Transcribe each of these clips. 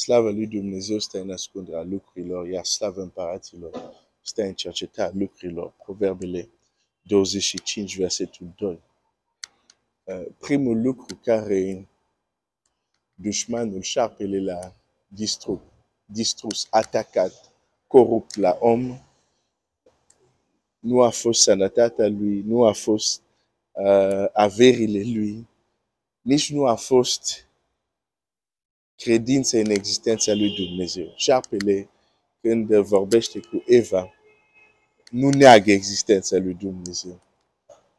Slavă lui Dumnezeu stă în ascunderea lucrurilor, iar slavă împăraților stă în cercetarea lucrurilor. Proverbele 25, versetul 2. Uh, primul lucru care dușmanul șarpele l-a distrus, distrus, atacat, corupt la om, nu a fost sănătatea lui, nu a fost uh, averile lui, nici nu a fost credința în existența lui Dumnezeu. Șarpele, când vorbește cu Eva, nu neagă existența lui Dumnezeu.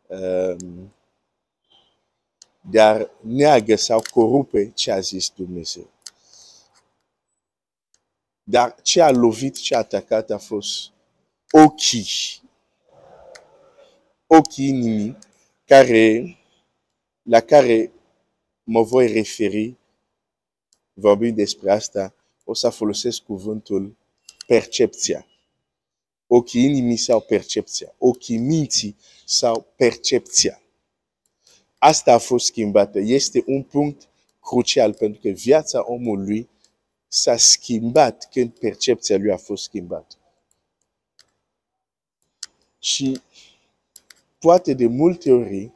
Um, dar neagă sau corupe ce a zis Dumnezeu. Dar ce a lovit, ce a atacat a fost ochii. Ochii inimii care, la care mă voi referi vorbind despre asta, o să folosesc cuvântul percepția. Ochii inimii sau percepția. Ochii minții sau percepția. Asta a fost schimbată. Este un punct crucial pentru că viața omului s-a schimbat când percepția lui a fost schimbată. Și poate de multe ori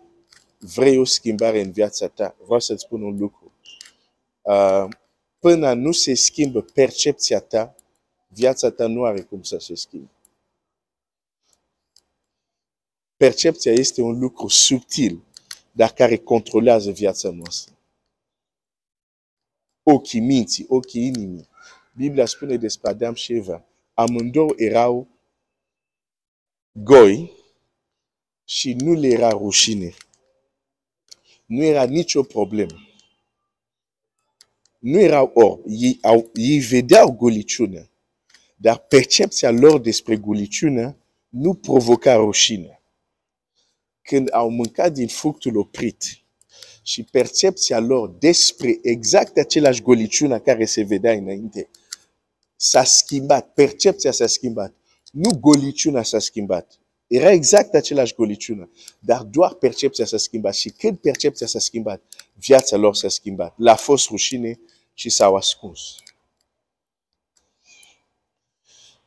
vrei o schimbare în viața ta. Vreau să-ți spun un lucru. Uh, până nu se schimbă percepția ta, viața ta nu are cum să se schimbe. Percepția este un lucru subtil, dar care controlează viața noastră. Ochii minții, ochii inimii. Biblia spune despre Adam și Eva. Amândouă erau goi și nu le era rușine. Nu era nicio problemă nu erau orbi, ei, au, ei vedeau goliciunea, dar percepția lor despre goliciune nu provoca rușine. Când au mâncat din fructul oprit și percepția lor despre exact același goliciune care se vedea înainte, s-a schimbat, percepția s-a schimbat. Nu goliciunea s-a schimbat. Era exact același goliciune, dar doar percepția s-a schimbat. Și când percepția s-a schimbat, viața lor s-a schimbat. La fost rușine, și s-au ascuns.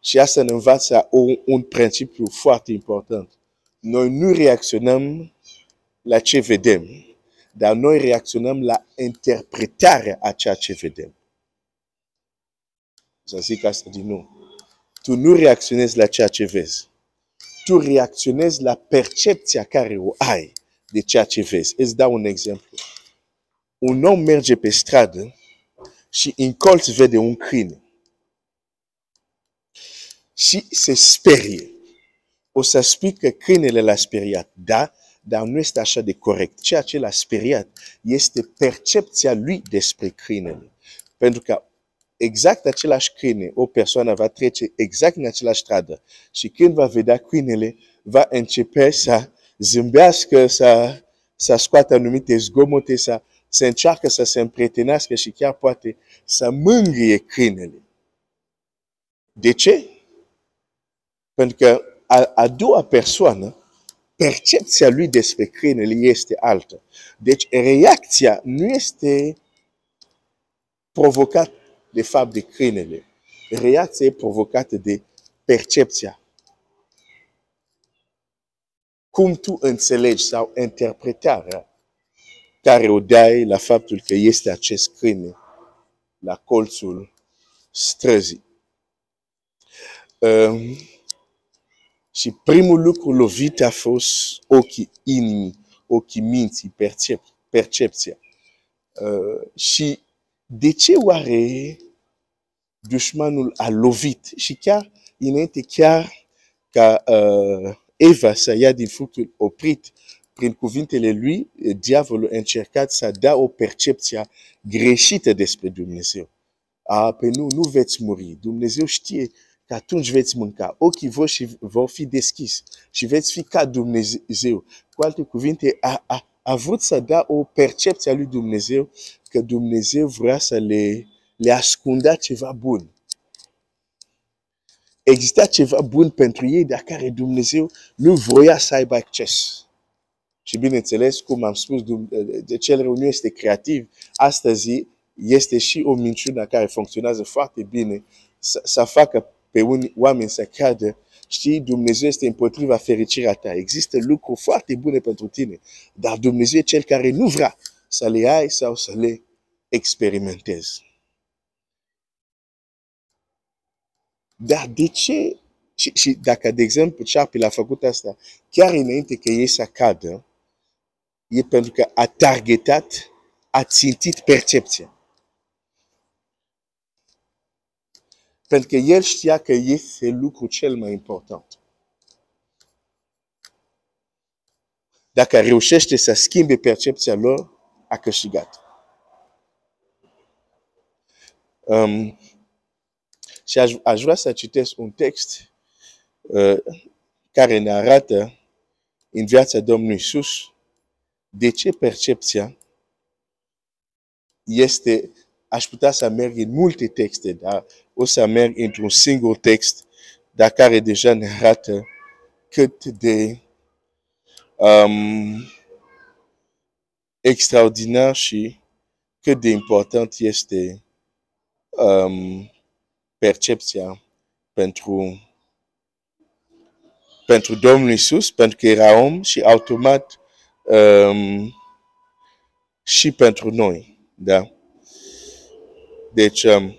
Și asta ne învață un, un principiu foarte important. Noi nu reacționăm la ce vedem, dar noi reacționăm la interpretarea a ceea ce vedem. Să zic asta din nou. Tu nu reacționezi la ceea ce vezi. Tu reacționezi la percepția care o ai de ceea ce vezi. Îți dau un exemplu. Un om merge pe stradă și în colț vede un câine. Și se sperie. O să spui că câinele l-a speriat. Da, dar nu este așa de corect. Ceea ce l-a speriat este percepția lui despre câinele. Pentru că exact același câine, o persoană va trece exact în același stradă și când va vedea câinele, va începe să zâmbească, să, să scoată anumite zgomote, să se încearcă să se împrietenească și chiar poate să mângâie câinele. De ce? Pentru că a, a doua persoană, percepția lui despre câinele este altă. Deci reacția nu este provocată de fapt de câinele. Reacția e provocată de percepția. Cum tu înțelegi sau interpretarea care o dai la faptul că este acest câine la colțul străzii. Um, și primul lucru lovit a fost ochii inimii, ochii minții, percep, percepția. Uh, și de ce oare dușmanul a lovit? Și chiar înainte chiar ca uh, Eva să ia din fructul oprit, prin cuvintele lui, diavolul a încercat să dea o percepție greșită despre Dumnezeu. A, pe nu, nu veți muri. Dumnezeu știe că atunci veți mânca. Ochii voștri vor fi deschis și veți fi ca Dumnezeu. Cu alte cuvinte, a, a, a vrut să dea o percepție a lui Dumnezeu că Dumnezeu vrea să le, le ascundea ceva bun. Exista ceva bun pentru ei, dar care Dumnezeu nu voia să aibă acces. Și bineînțeles, cum am spus, de cel rău nu este creativ. Astăzi este și o minciună care funcționează foarte bine să, să facă pe unii oameni să creadă știi, Dumnezeu este împotriva fericirea ta. Există lucruri foarte bune pentru tine, dar Dumnezeu e cel care nu vrea să le ai sau să le experimentezi. Dar de ce? Și, și dacă, de exemplu, Chappell a făcut asta chiar înainte că ei să cadă, e pentru că a targetat, a țintit percepția. Pentru că el știa că este lucrul cel mai important. Dacă reușește să schimbe percepția lor, a câștigat. Um, și aș, aș vrea să citesc un text uh, care ne arată în viața Domnului Isus de ce percepția este, aș putea să merg în multe texte, dar o să merg într-un singur text, dar care deja ne arată cât de um, extraordinar și cât de important este um, percepția pentru, pentru Domnul Isus, pentru că era om și automat um, și pentru noi. Da? Deci, um,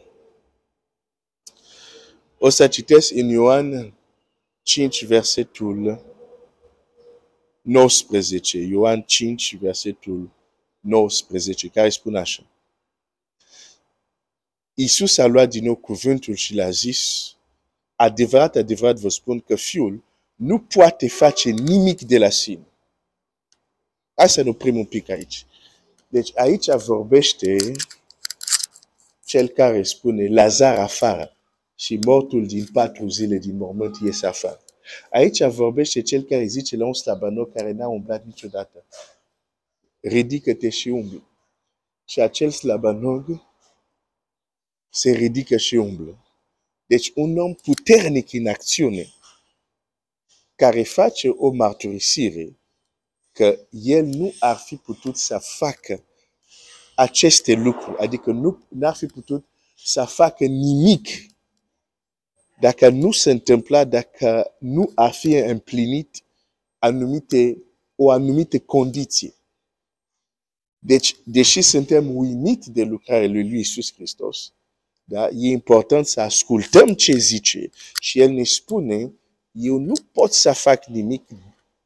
o să citesc în Ioan 5, versetul 19. Ioan 5, versetul 19, care spune așa. Iisus a luat din nou cuvântul și l-a zis, adevărat, adevărat vă spun că fiul nu poate face nimic de la sine. Hai să ne oprim un pic aici. Deci aici vorbește cel care spune Lazar afară și mortul din patru zile din mormânt iese afară. Aici vorbește cel care zice la un slabanog care n-a umblat niciodată. Ridică-te și umblă. Și acel slabanog se ridică și umblă. Deci un om puternic în acțiune, care face o mărturisire că el nu ar fi putut să facă aceste lucruri, adică nu ar fi putut să facă nimic dacă nu se întâmpla, dacă nu ar fi împlinit anumite, o anumită condiție. Deci, deși suntem uimiți de lucrarea lui Iisus Hristos, da? E important să ascultăm ce zice și El ne spune, eu nu pot să fac nimic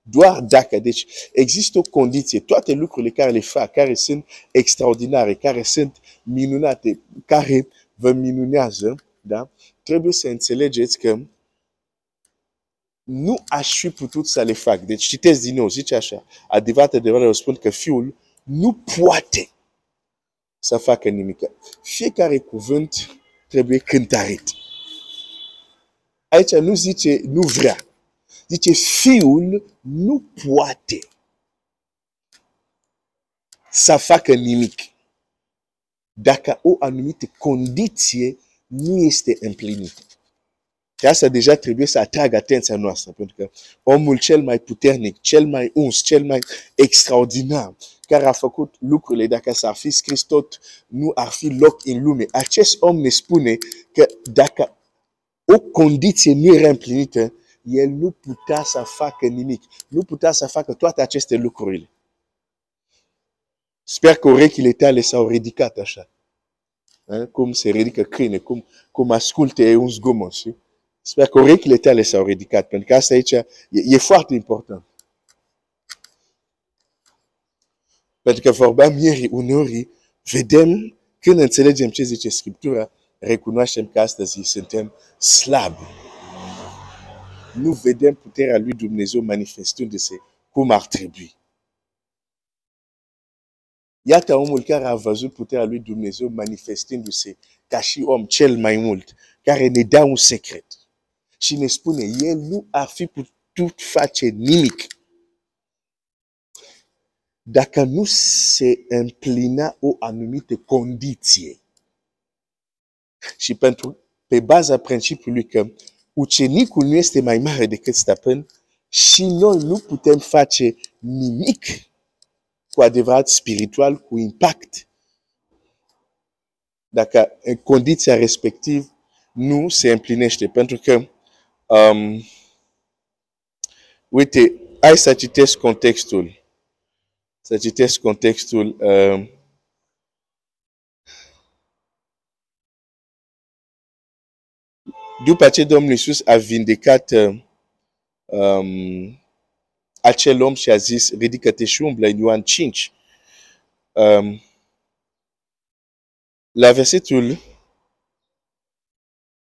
doar dacă. Deci există o condiție. Toate lucrurile care le fac, care sunt extraordinare, care sunt minunate, care vă minunează, da? trebuie să înțelegeți că nu aș fi putut să le fac. Deci citesc din nou, zice așa, adevărat, adevărat, spun că fiul nu poate să facă nimic. Fiecare cuvânt trebuie cântărit. Aici nu zice nu vrea. Zice fiul nu poate să facă nimic dacă o anumită condiție nu este împlinită. Și asta deja trebuie să atragă atenția noastră, pentru că omul cel mai puternic, cel mai uns, cel mai extraordinar, care a făcut lucrurile, dacă s-ar fi scris tot, nu ar fi loc în lume. Acest om ne spune că dacă o condiție nu era împlinită, el nu putea să facă nimic. Nu putea să facă toate aceste lucruri. Sper că urechile tale s-au ridicat așa. Cum se ridică câine, cum, cum asculte un zgomot. Și? Sper că urechile tale s-au ridicat, pentru că asta aici e, e foarte important. Pentru că vorbeam ieri, uneori, vedem, când înțelegem ce zice Scriptura, recunoaștem că astăzi suntem slabi. Nu vedem puterea lui Dumnezeu manifestându-se cum ar trebui. Iată omul care a văzut puterea lui Dumnezeu manifestându-se ca și om cel mai mult, care ne dă un secret și ne spune, el nu ar fi putut face nimic dacă nu se împlina o anumită condiție. Și pentru, pe baza principiului că ucenicul nu este mai mare decât stăpân, și noi nu putem face nimic cu adevărat spiritual, cu impact. dacă în condiția respectiv nu se împlinește. Pentru că, um, uite, hai să citesc contextul. Să citesc contextul. Um, după ce Domnul Iisus a vindecat um, acel om și a zis, ridică-te și umblă în Ioan 5. Um, la versetul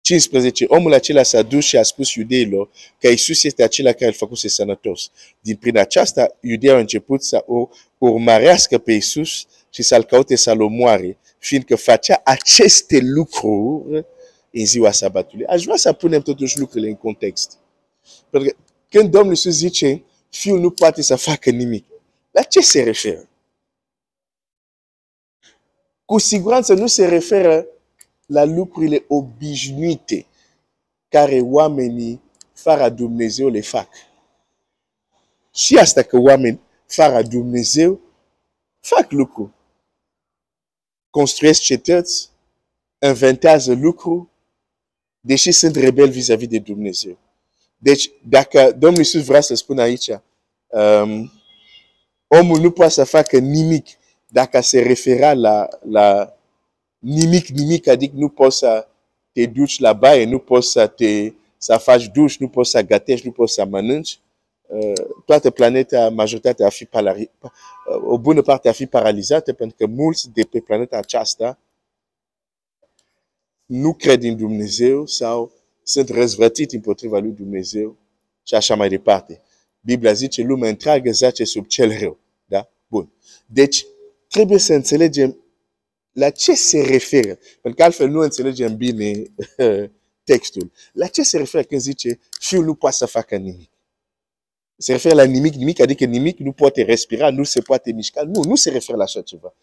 15, omul acela s-a dus și a spus iudeilor că Isus este acela care îl făcuse sănătos. Din prin aceasta, iudeii au început să o urmărească pe Isus și să-l caute să-l omoare, fiindcă facea aceste lucruri în ziua sabatului. Aș vrea să punem totuși lucrurile în context. Pentru că când Domnul Iisus zice, fiul nu poate să facă nimic, la ce se referă? Cu siguranță nu se referă la lucrurile obișnuite care oamenii fără Dumnezeu le fac. Și asta că oameni fără Dumnezeu fac lucruri. Construiesc cetăți, inventează lucruri, deși sunt rebeli vis-a-vis -vis de Dumnezeu. Deci, dacă Domnul Iisus vrea să spună aici, um, omul nu poate să facă nimic dacă se refera la, la nimic, nimic, adică nu poți să te duci la baie, nu poți să te să faci duș, nu poți să gătești, nu poți să mănânci, uh, toată planeta, majoritatea a fi parali, o bună parte a fi paralizată pentru că mulți de pe planeta aceasta nu cred în Dumnezeu sau sunt răzvrătiți împotriva lui Dumnezeu și așa mai departe. Biblia zice lumea întreagă zace sub cel rău. Da? Bun. Deci, trebuie să înțelegem la ce se referă. Pentru că altfel nu înțelegem bine textul. La ce se referă când zice fiul nu poate să facă nimic? Se referă la nimic, nimic, adică nimic nu poate respira, nu se poate mișca. Nu, nu se referă la așa ceva.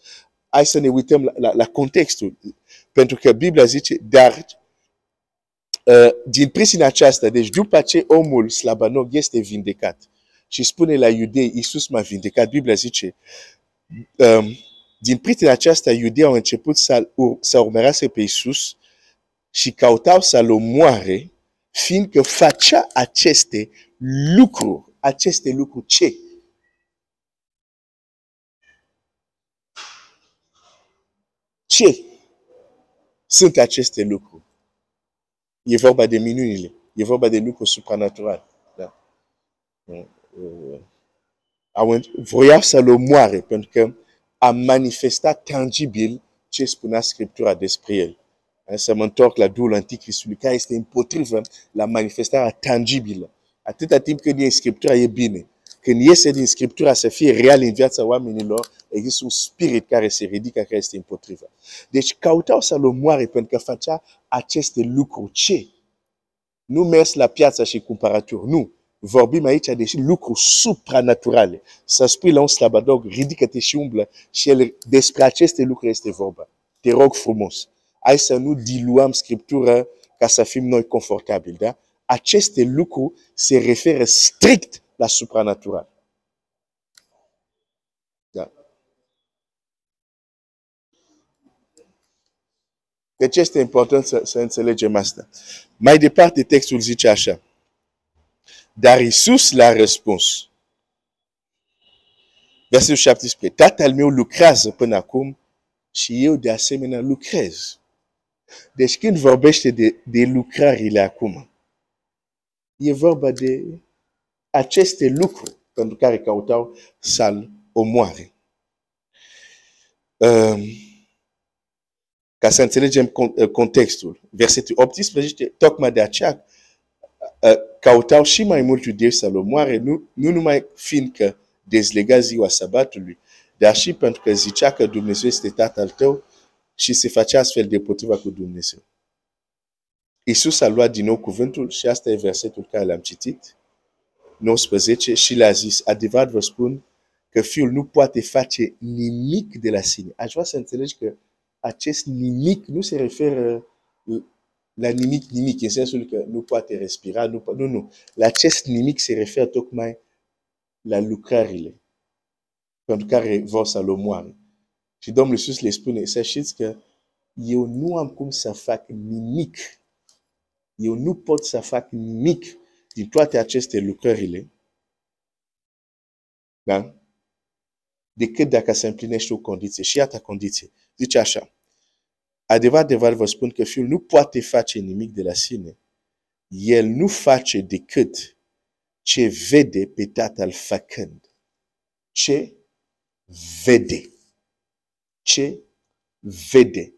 Hai să ne uităm la, la, la contextul. Pentru că Biblia zice, dar uh, din pricina aceasta, deci după ce omul slabanog este vindecat și spune la iudei, Iisus m-a vindecat, Biblia zice, um, din pricina aceasta, iudei au început să, să urmărească pe Iisus și cautau să-l omoare, fiindcă facea aceste lucruri. Aceste lucruri ce? Ce sunt aceste lucruri? E vorba de minunile. E vorba de lucruri supranaturale. Da. Voiau să-l omoare, pentru că a manifestat tangibil ce spunea Scriptura despre el. Să mă întorc la Duhul Anticristului, care este împotrivă la manifestarea tangibilă. Atâta timp când e în Scriptura, e bine. Când iese din Scriptura să fie real în viața oamenilor, există un spirit care se ridică, care este împotrivă. Deci cautau să-l omoare pentru că facea aceste lucruri. Ce? Nu mers la piața și cumpăraturi, nu vorbim aici de lucruri supranaturale. Să spui la un slabadog, ridică-te și umblă și el, despre aceste lucruri este vorba. Te rog frumos. Hai să nu diluăm Scriptura ca să fim noi confortabili. Da? Aceste lucruri se referă strict la supranatural. Da. Deci este important să, să înțelegem asta. Mai departe, textul zice așa. Dar Isus le-a răspuns. Versetul 17. Tatăl meu lucrează până acum și eu de asemenea lucrez. Deci când vorbește de, de lucrările acum, e vorba de aceste lucruri pentru care cautau să-l omoare. Um, ca să înțelegem contextul. Versetul 18, tocmai de aceea Uh, cautau și mai mult iudei să-l omoare, nu, nu numai fiindcă dezlega ziua sabatului, dar și pentru că zicea că Dumnezeu este tatăl tău și se face astfel de potriva cu Dumnezeu. Iisus a luat din nou cuvântul și asta e versetul care l-am citit, 19, și le-a zis, adevărat vă spun că Fiul nu poate face nimic de la sine. Aș vrea să înțelegi că acest nimic nu se referă la nimic, nimic, în sensul că nu poate respira, nu, nu, nu. La acest nimic se referă tocmai la lucrările pentru care vor să-l omoare. Și Domnul Iisus le spune, să știți că eu nu am cum să fac nimic. Eu nu pot să fac nimic din toate aceste lucrările, da? decât dacă se împlinește o condiție. Și iată condiție. Zice așa, adevăr, adevăr vă spun că Fiul nu poate face nimic de la sine. El nu face decât ce vede pe Tatăl făcând. Ce vede. Ce vede.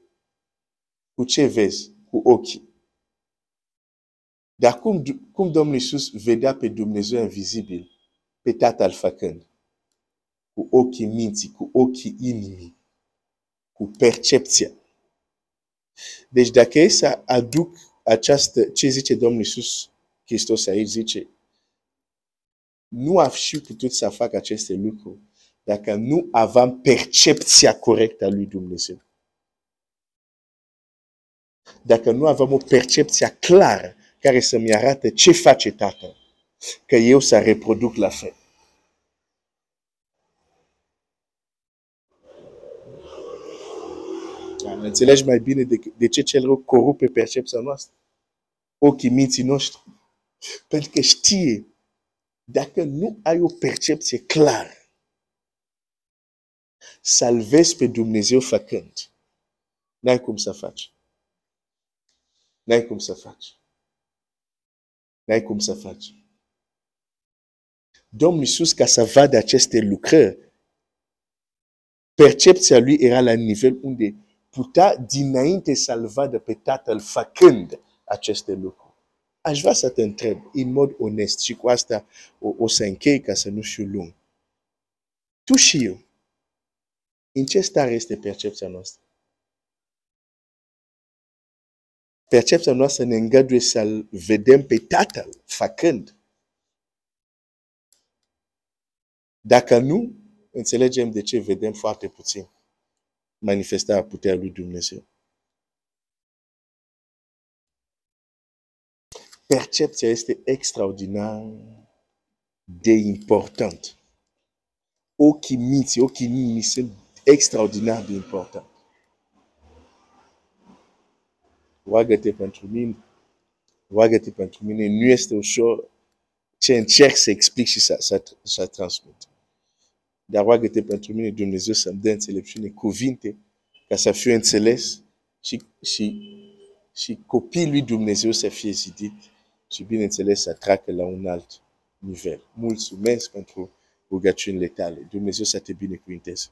Cu ce vezi? Cu ochii. Dar cum, cum Domnul Iisus vedea pe Dumnezeu invizibil, pe Tatăl făcând? Cu ochii minții, cu ochii inimii, cu percepția. Deci dacă e să aduc această, ce zice Domnul Iisus Hristos aici, zice, nu am și putut să fac aceste lucruri dacă nu aveam percepția corectă a lui Dumnezeu. Dacă nu aveam o percepție clară care să-mi arate ce face Tatăl, că eu să reproduc la fel. Înțelegi mai bine de, de ce cel rău corupe percepția noastră? Ochii minții noștri. Pentru că știe, dacă nu ai o percepție clară, salvezi pe Dumnezeu făcând, n-ai cum să faci. N-ai cum să faci. N-ai cum să faci. Domnul Iisus, ca să vadă aceste lucrări, percepția lui era la nivel unde putea dinainte să-L vadă pe Tatăl făcând aceste lucruri. Aș vrea să te întreb, în mod onest, și cu asta o, o să închei ca să nu fiu lung. Tu și eu, în ce stare este percepția noastră? Percepția noastră ne îngăduie să-L vedem pe Tatăl făcând. Dacă nu, înțelegem de ce vedem foarte puțin manifestarea puterii lui Dumnezeu. Percepția este extraordinar de important. Ochii minții, ochii inimii sunt extraordinar de important. Roagă-te pentru mine, roagă-te pentru mine. Nu este ușor ce încerc să explic și să, să, să transmit. Dar roagă-te pentru mine, Dumnezeu să-mi dă înțelepciune, cuvinte, ca să fiu înțeles și, și, și copiii lui Dumnezeu să fie zidit și bineînțeles să treacă la un alt nivel. Mulțumesc pentru rugăciunile tale. Dumnezeu să te binecuvinteze.